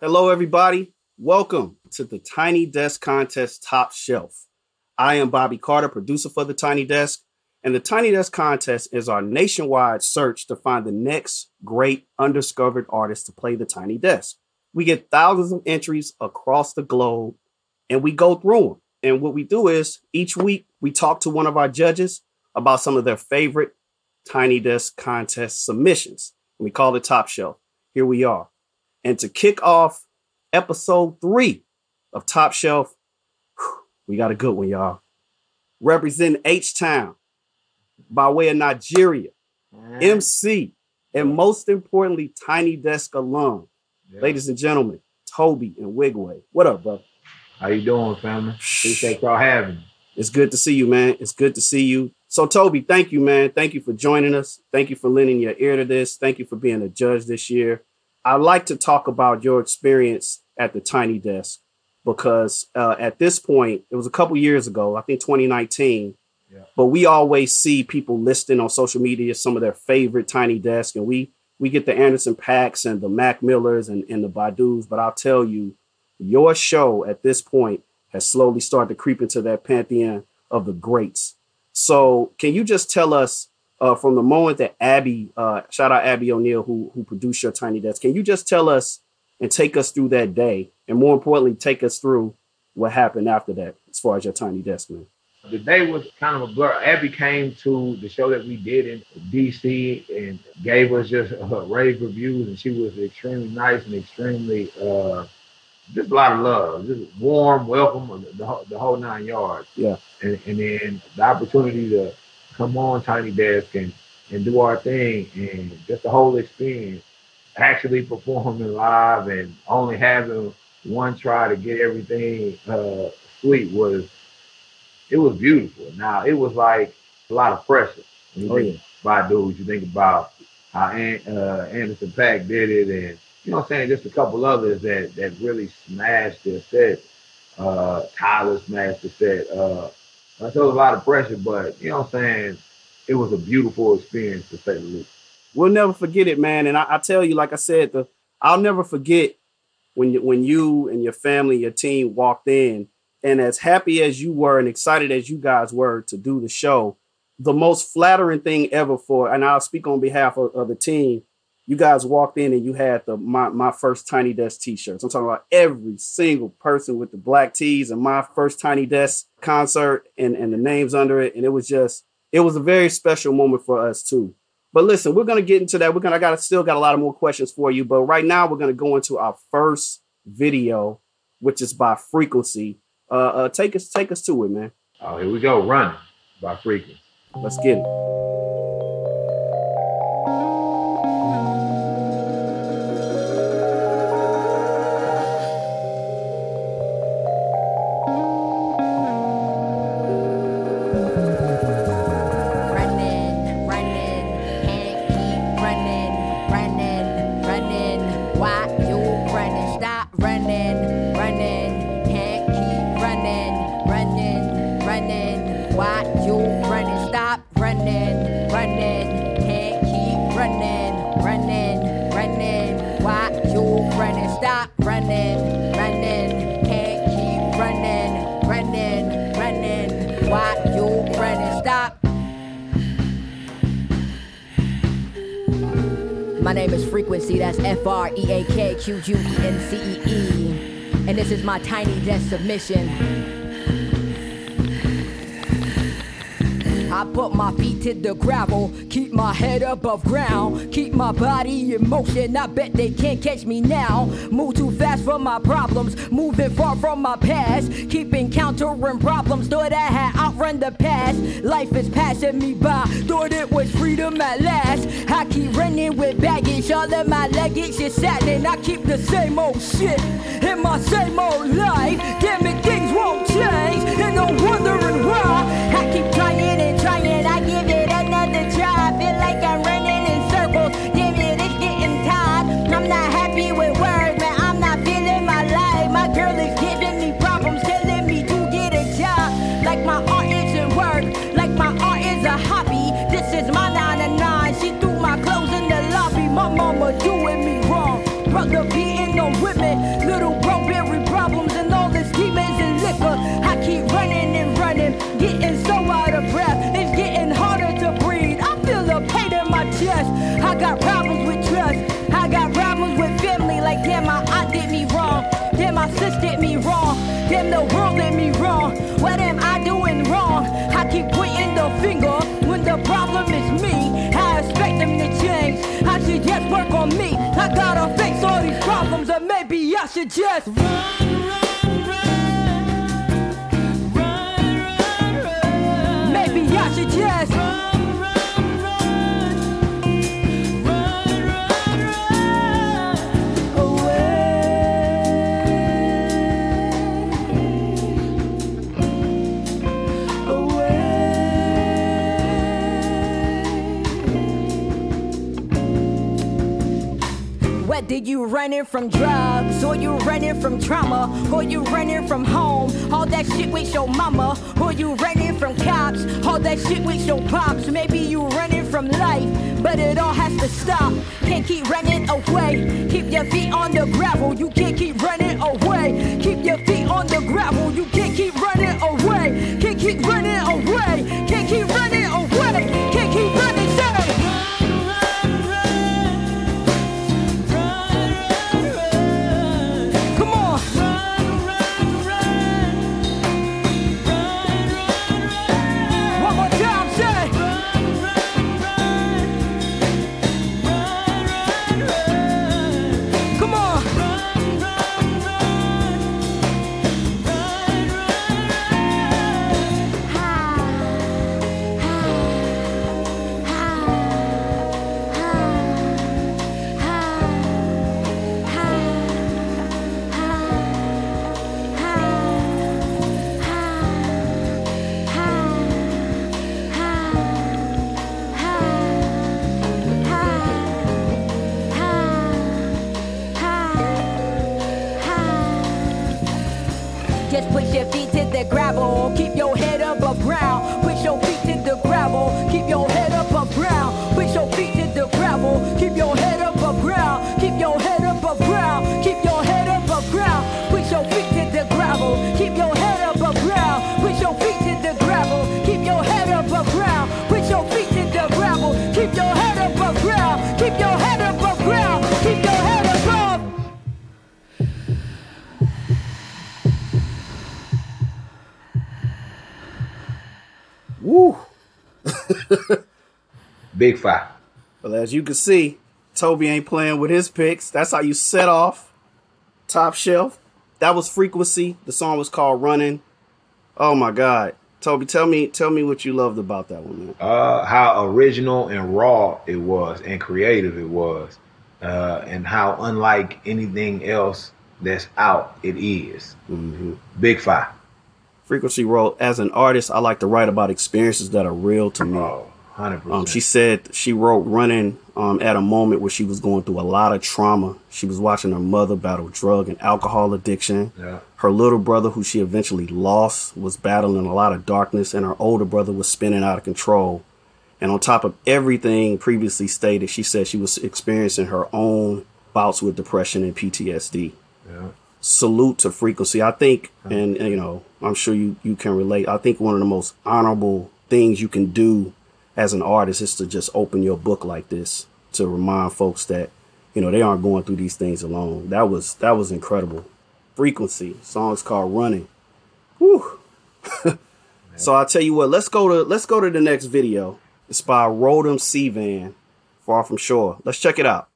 Hello, everybody. Welcome to the Tiny Desk Contest Top Shelf. I am Bobby Carter, producer for the Tiny Desk, and the Tiny Desk Contest is our nationwide search to find the next great undiscovered artist to play the Tiny Desk. We get thousands of entries across the globe, and we go through them. And what we do is each week we talk to one of our judges about some of their favorite Tiny Desk Contest submissions. We call it Top Shelf. Here we are. And to kick off episode three of Top Shelf, we got a good one, y'all. Represent H Town by way of Nigeria, MC, and most importantly, Tiny Desk alum. Yeah. Ladies and gentlemen, Tobe Nwigwe. What up, bro? How you doing, family? Appreciate y'all having me. It's good to see you, man. It's good to see you. So, Toby, thank you, man. Thank you for joining us. Thank you for lending your ear to this. Thank you for being a judge this year. I'd like to talk about your experience at the Tiny Desk because uh, at this point, it was a couple years ago, I think 2019. Yeah. But we always see people listing on social media some of their favorite Tiny Desk, and we we get the Anderson .Paaks and the Mac Millers and, and the Badus. But I'll tell you, your show at this point has slowly started to creep into that pantheon of the greats. So, can you just tell us uh, from the moment that Abby, uh, shout out Abby O'Neill, who who produced your Tiny Desk, can you just tell us and take us through that day, and more importantly, take us through what happened after that, as far as your Tiny Desk, man? The day was kind of a blur. Abby came to the show that we did in DC and gave us just uh, rave reviews, and she was extremely nice and extremely uh, just a lot of love, just warm, welcome, the, whole- the whole nine yards. Yeah. And, and then the opportunity to come on Tiny Desk and and do our thing, and just the whole experience, actually performing live and only having one try to get everything uh, sweet was it was beautiful. Now it was like a lot of pressure. You Oh, think about dudes, you think about how An- uh, Anderson .Paak did it, and you know what I'm saying, just a couple others that that really smashed their set. Uh, Tyler smashed the set. Uh, it was a lot of pressure, but you know what I'm saying, it was a beautiful experience to say the least. We'll never forget it, man. And I, I tell you, like I said, the I'll never forget when you, when you and your family, your team walked in, and as happy as you were and excited as you guys were to do the show, the most flattering thing ever for, and I'll speak on behalf of, of the team. You guys walked in and you had the my my first Tiny Desk T-shirts. I'm talking about every single person with the black tees and my first Tiny Desk concert and and the names under it, and it was just it was a very special moment for us too. But listen, we're gonna get into that. We're gonna I got still got a lot of more questions for you, but right now we're gonna go into our first video, which is by Freakquencee. Uh, uh take us take us to it, man. Oh, here we go, running by Freakquencee. Let's get it. Freakquencee, that's F R E A K Q U E N C E E. And this is my tiny desk submission. I put my feet to the gravel, keep my head above ground, keep my body in motion. I bet they can't catch me now. Move too fast for my problems, moving far from my past, keep encountering problems. Thought I had outrun the past. Life is passing me by, thought it was freedom at last. I keep running with baggage, all of my luggage is saddening. I keep the same old shit in my same old life. Damn it, things won't change, and I'm wondering why. Should just run run Maybe I should just Whether you running from drugs, or you running from trauma, or you running from home, all that shit with your mama, or you running from cops, all that shit with your pops. Maybe you running from life, but it all has to stop. Can't keep running away. Keep your feet on the gravel. You can't keep running away. Keep your feet on the gravel. You can't keep five. Well, as you can see, Toby ain't playing with his picks. That's how you set off top shelf. That was Freakquencee. The song was called Running. Oh my God. Toby, tell me tell me what you loved about that one, man. uh, how original and raw it was and creative it was, uh, and how unlike anything else that's out it is. Big five. Freakquencee wrote, as an artist, I like to write about experiences that are real to me. Oh, 100%. Um, she said she wrote running um, at a moment where she was going through a lot of trauma. She was watching her mother battle drug and alcohol addiction. Yeah. Her little brother, who she eventually lost, was battling a lot of darkness, and her older brother was spinning out of control. And on top of everything previously stated, she said she was experiencing her own bouts with depression and PTSD. Yeah. Salute to Freakquencee. I think, and, and, you know, I'm sure you, you can relate. I think one of the most honorable things you can do as an artist is to just open your book like this to remind folks that, you know, they aren't going through these things alone. That was, that was incredible. Freakquencee. Song's called Running. Whew. so I'll tell you what, let's go to, let's go to the next video. It's by Rodham Sivan, Far From Shore. Let's check it out.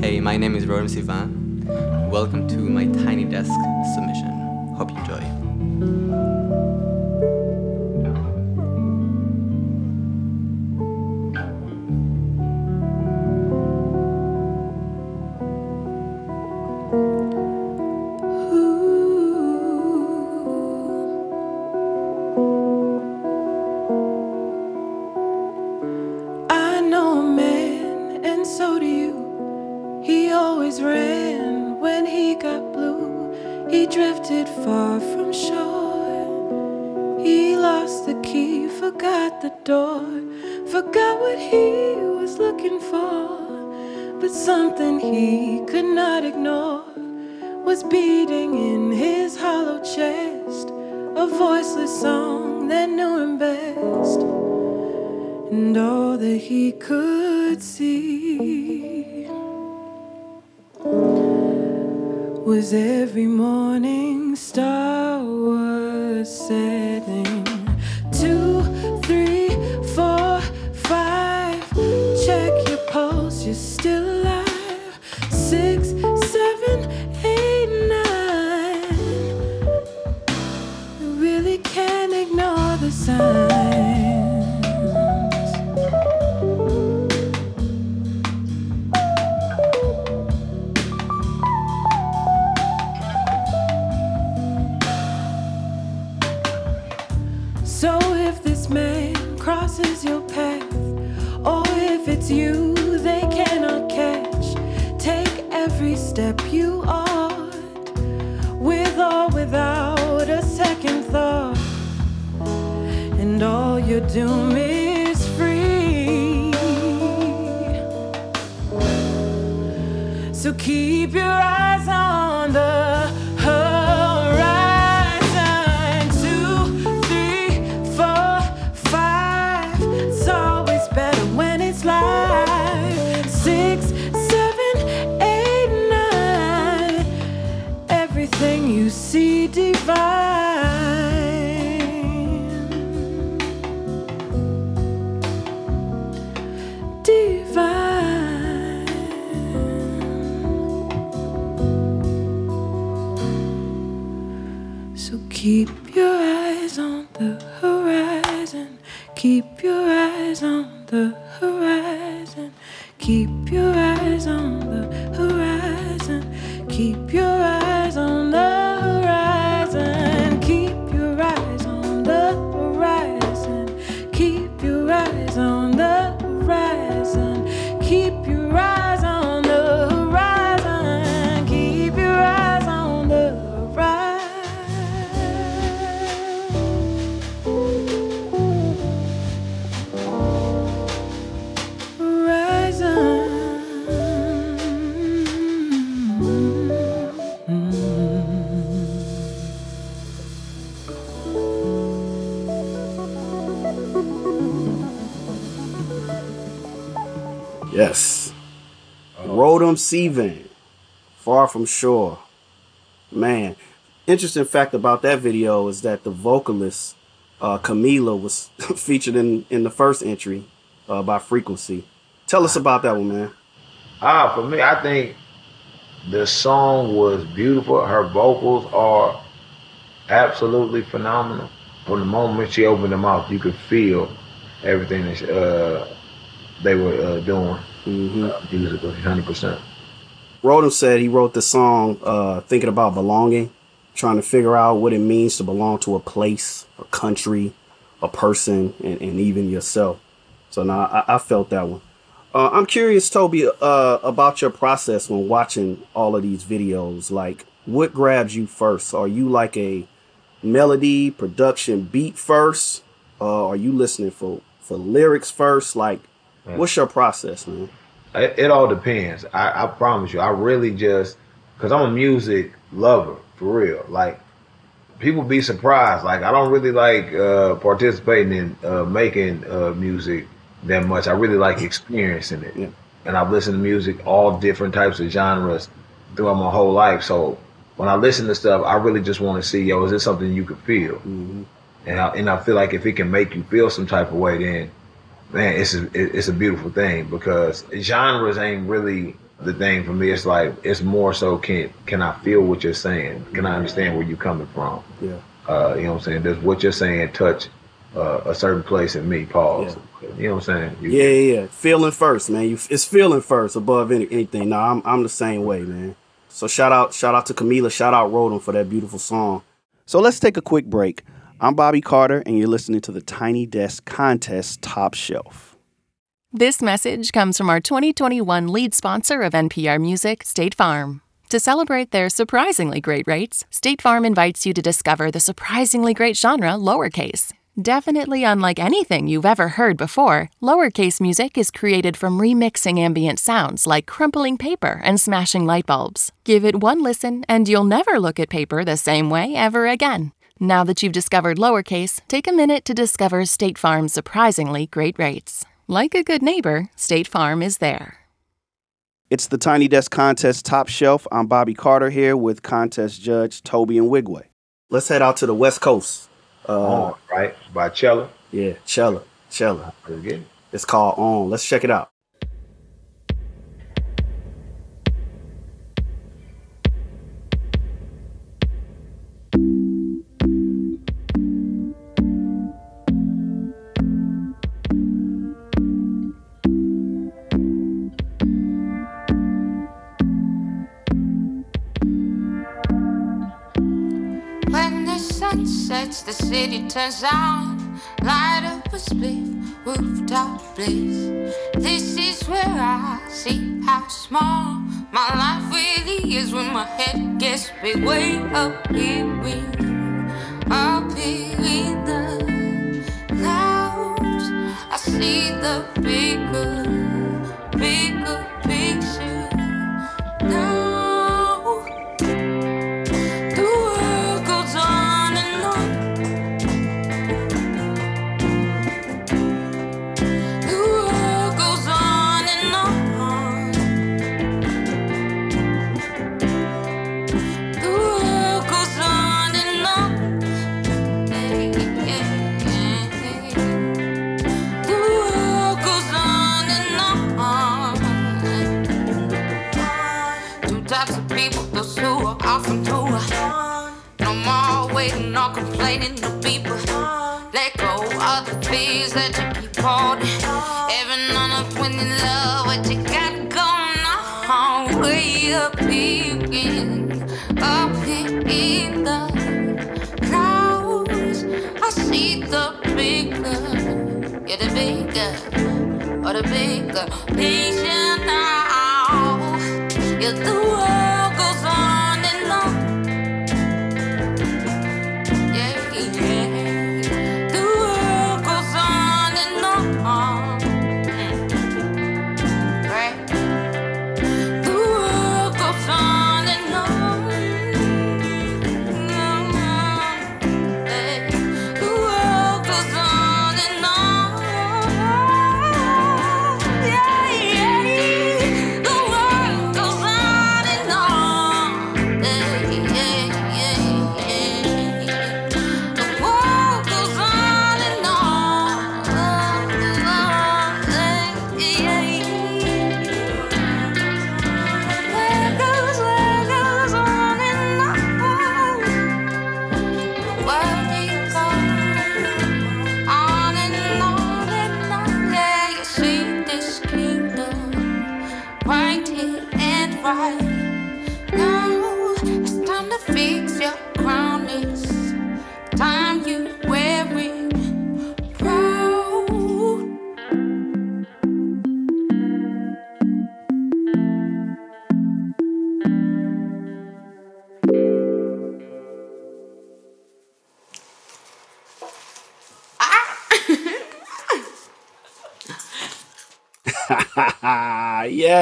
Hey, my name is Rodham Sivan. Welcome to my Tiny Desk submission. Hope you enjoy. Rodham Sivan, Far From Shore. Man, interesting fact about that video is that the vocalist uh, Camila was featured in in the first entry uh, by Freakquencee. Tell us about that one, man. Ah, for me, I think the song was beautiful. Her vocals are absolutely phenomenal. From the moment she opened her mouth, you could feel everything that uh, they were uh, doing hmm uh, hundred percent. Rodham said he wrote the song uh, thinking about belonging, trying to figure out what it means to belong to a place, a country, a person, and, and even yourself. So now I, I felt that one. Uh, I'm curious, Toby, uh, about your process when watching all of these videos. Like, what grabs you first? Are you like a melody, production, beat first? Uh, are you listening for for lyrics first? Like, what's your process, man? It, it all depends. I, I promise you. I really just because I'm a music lover for real. Like people be surprised. Like I don't really like uh, participating in uh, making uh, music that much. I really like experiencing it. Yeah. And I've listened to music all different types of genres throughout my whole life. So when I listen to stuff, I really just want to see, yo, is this something you could feel? hmm And I, and I feel like if it can make you feel some type of way, then man, it's a, it's a beautiful thing because genres ain't really the thing for me. It's like it's more so can can I feel what you're saying? Can I understand where you're coming from? Yeah. Uh, you know what I'm saying? Does what you're saying touch uh, a certain place in me? Pause. You know what I'm saying? You- Yeah, yeah, yeah. Feeling first, man. You, it's feeling first above any, anything. No, I'm, I'm the same way, man. So shout out, shout out to Camila, shout out Rodham for that beautiful song. So let's take a quick break. I'm Bobby Carter, and you're listening to the Tiny Desk Contest Top Shelf. This message comes from our 2021 lead sponsor of NPR Music, State Farm. To celebrate their surprisingly great rates, State Farm invites you to discover the surprisingly great genre lowercase. Definitely unlike anything you've ever heard before, lowercase music is created from remixing ambient sounds like crumpling paper and smashing light bulbs. Give it one listen, and you'll never look at paper the same way ever again. Now that you've discovered lowercase, take a minute to discover State Farm's surprisingly great rates. Like a good neighbor, State Farm is there. It's the Tiny Desk Contest Top Shelf. I'm Bobby Carter here with contest judge Tobe Nwigwe. Let's head out to the West Coast. Uh, On, right? By Cella. yeah, Xella, Xella. Let's get it. It's called On. Let's check it out. Sets, the city turns on. Light up a split rooftop bliss. This is where I see how small my life really is when my head gets big. Way up here, up here in the clouds. I see the bigger types of people, those who are often too. No more waiting or complaining to people. Let go of the fears that you keep holding. Every none of when you love what you got going on. Way up in, up in the clouds. I see the bigger, yeah, the bigger, or the bigger now. Yeah, the world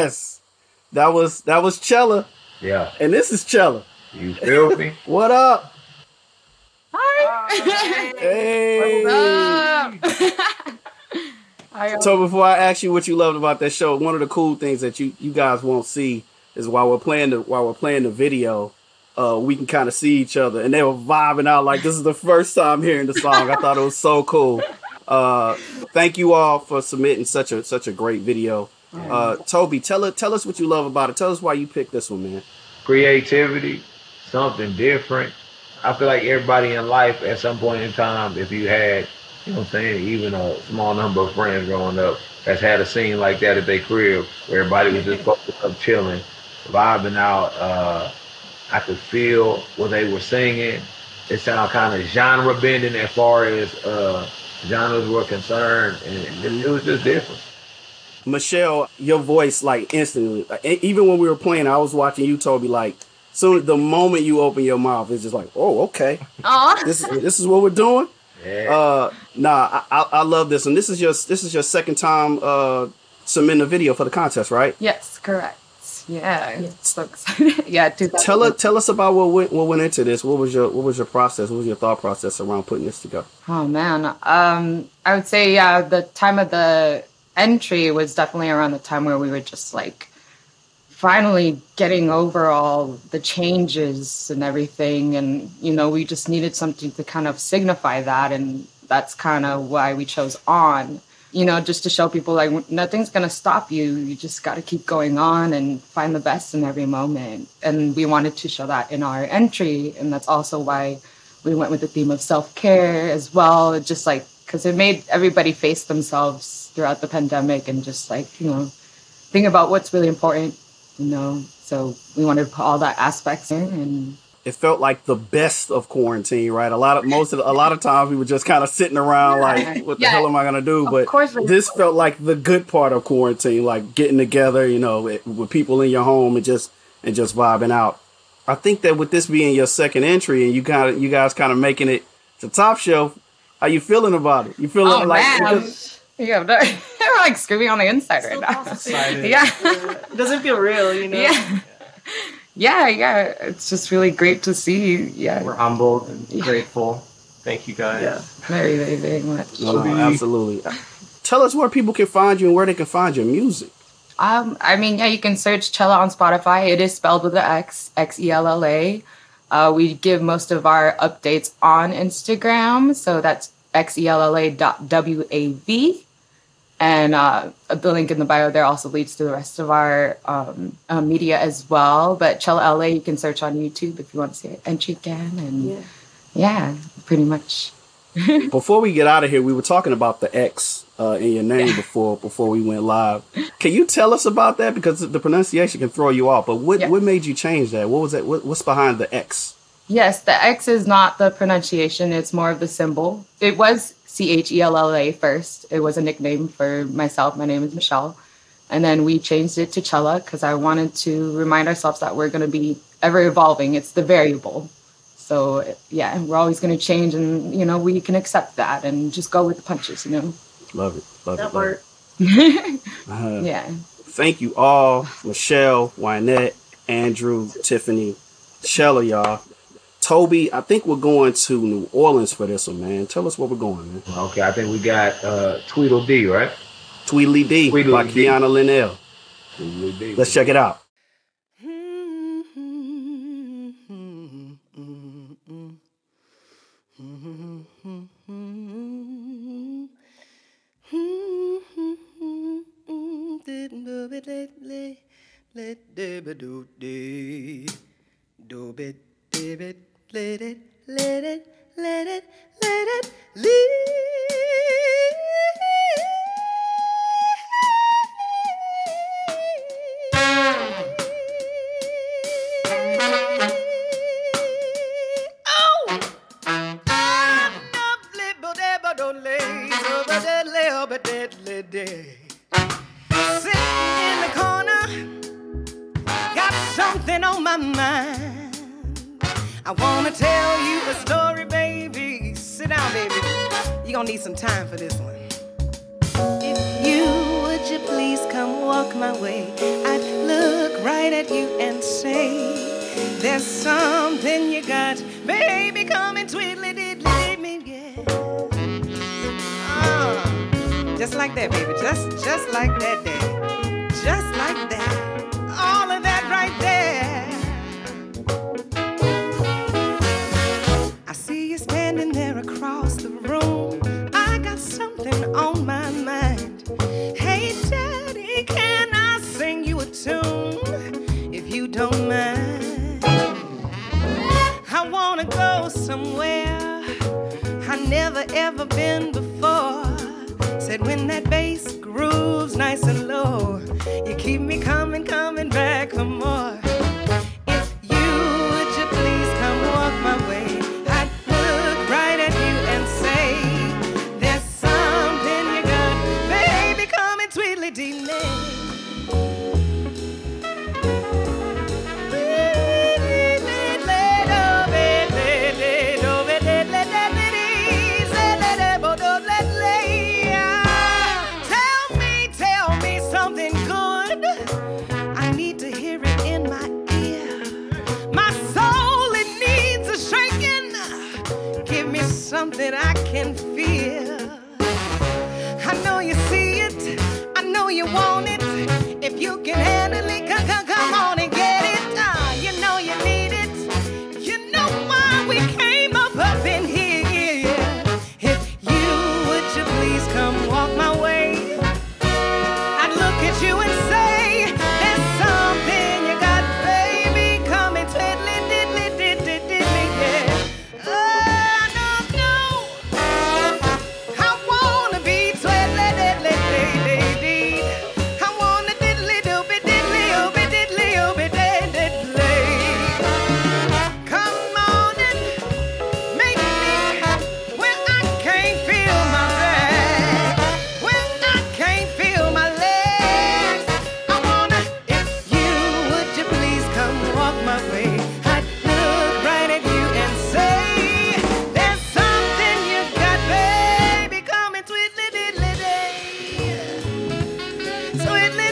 yes, that was that was Xella, Yeah. and this is Xella. You feel me? What up? Hi. Hey. So before I ask you what you loved about that show, one of the cool things that you you guys won't see is while we're playing the while we're playing the video, uh, we can kind of see each other, and they were vibing out like this is the first time hearing the song. I thought it was so cool. Uh, thank you all for submitting such a such a great video. Uh, Toby, tell it tell us what you love about it. Tell us why you picked this one, man. creativity, something different. I feel like everybody in life at some point in time, if you had, you know what I'm saying, even a small number of friends growing up that's had a scene like that at their crib where everybody was just focused up chilling, vibing out. Uh, I could feel what they were singing. It sounded kind of genre bending as far as uh, genres were concerned, and it, it was just different. Michelle, your voice like instantly. Even when we were playing, I was watching you, Toby. Like, soon the moment you open your mouth, it's just like, oh, okay, Aw. this is this is what we're doing. Yeah. Uh, nah, I, I, I love this, and this is your this is your second time uh submitting a video for the contest, right? Yes, correct. Yeah, so excited. yeah, Tell us tell us about what went what went into this. What was your what was your process? What was your thought process around putting this together? Oh man, um, I would say yeah, the time of the entry was definitely around the time where we were just like finally getting over all the changes and everything, and you know we just needed something to kind of signify that, and that's kind of why we chose on. You know, just to show people like nothing's gonna stop you. You just got to keep going on and find the best in every moment. And we wanted to show that in our entry, and that's also why we went with the theme of self-care as well just like because it made everybody face themselves throughout the pandemic and just like you know think about what's really important you know so we wanted to put all that aspects in and It felt like the best of quarantine, right? A lot of most of the, a lot of times we were just kind of sitting around like, what the Yeah. hell am I gonna do? Of But course this felt like the good part of quarantine, like getting together, you know, with with people in your home and just and just vibing out. I think that with this being your second entry and you kind of you guys kind of making it to top shelf, how you feeling about it? You feeling oh like man because- yeah we're like screaming on the inside right now yeah It doesn't feel real, you know. yeah yeah yeah it's just really great to see you. yeah We're humbled and grateful. Thank you guys. Yeah. very very very much No, no, absolutely. Tell us where people can find you and where they can find your music. Um, I mean, yeah, you can search Xella on Spotify. It is spelled with an X, X E L L A. Uh, we give most of our updates on Instagram, so that's X E L L A dot W A V. And uh, the link in the bio there also leads to the rest of our um, uh, media as well. But Xella LA, you can search on YouTube if you want to see it entry again. And yeah, yeah pretty much. Before we get out of here, we were talking about the X uh, in your name before before we went live. Can you tell us about that because the pronunciation can throw you off? But what Yeah. what made you change that? What was that? What, what's behind the X? Yes, the X is not the pronunciation, it's more of the symbol. It was C H E L L A first. It was a nickname for myself. My name is Michelle. And then we changed it to Xella because I wanted to remind ourselves that we're going to be ever evolving. It's the variable. So, yeah, we're always going to change and, you know, we can accept that and just go with the punches, you know? Love it. Love That it. Love worked. it. Uh, Yeah. Thank you all, Michelle, Wynette, Andrew, Tiffany, Shella, y'all. Toby, I think we're going to New Orleans for this one, man. Tell us where we're going, man. Okay, I think we got uh, Tweedledee, right? Tweedly D by Tweedledee D. Kiana Linnell. Tweedledee. Let's check it out. Sitting time for this one. If you would you please come walk my way, I'd look right at you and say, There's something you got, baby. Come and twiddly diddly me, yeah. Ah, just like that, baby. Just just like that, daddy. Just like that. Twiddly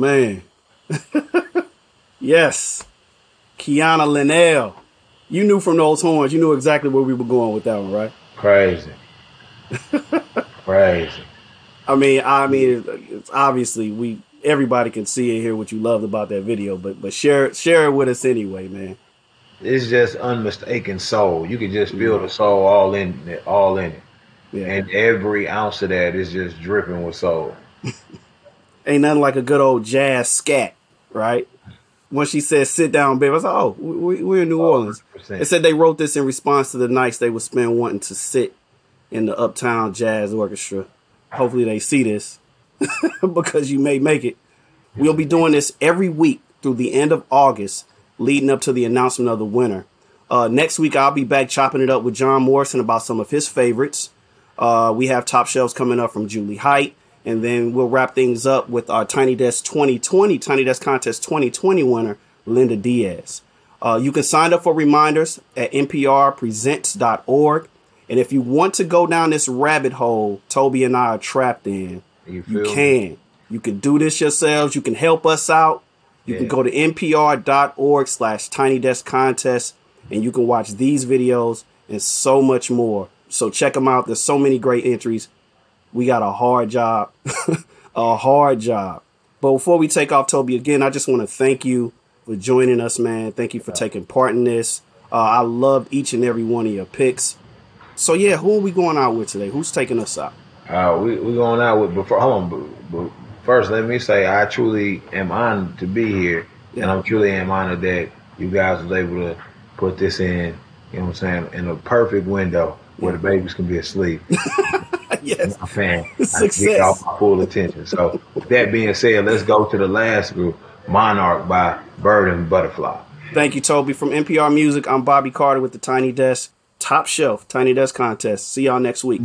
man. yes. Kiana Linnell. You knew from those horns, you knew exactly where we were going with that one, right? Crazy. Crazy. I mean, I mean, it's obviously we everybody can see and hear what you loved about that video, but but share share it with us anyway, man. It's just unmistaken soul. You can just feel the soul all in it, all in it. Yeah. And every ounce of that is just dripping with soul. Ain't nothing like a good old jazz scat, right? When she said "sit down, baby," I was like, "Oh, we, we're in New Orleans." 100%. It said they wrote this in response to the nights they would spend wanting to sit in the Uptown Jazz Orchestra. Hopefully, they see this because you may make it. We'll be doing this every week through the end of August, leading up to the announcement of the winner. Uh, next week, I'll be back chopping it up with John Morrison about some of his favorites. Uh, we have top shelves coming up from Julie Height, and then we'll wrap things up with our Tiny Desk 2020 Tiny Desk Contest 2020 winner, Linda Diaz. Uh, you can sign up for reminders at nprpresents.org. And if you want to go down this rabbit hole Toby and I are trapped in, You you feel me? can. You can do this yourselves. You can help us out. You can go to npr.org slash tiny desk contest and you can watch these videos and so much more. So check them out. There's so many great entries. We got a hard job, a hard job. But before we take off, Toby, again, I just want to thank you for joining us, man. Thank you for taking part in this. Uh, I loved each and every one of your picks. So yeah, who are we going out with today? Who's taking us out? Uh, we we going out with before. Hold on, but, first let me say I truly am honored to be here, and I'm truly am honored that you guys was able to put this in. You know what I'm saying? In a perfect window where the babies can be asleep. yes, I'm fan. I get all my full attention. So with that being said, let's go to the last group, Monarch by Bird and Butterfly. Thank you, Toby. From NPR Music, I'm Bobby Carter with the Tiny Desk Top Shelf Tiny Desk Contest. See y'all next week.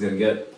It's gonna get.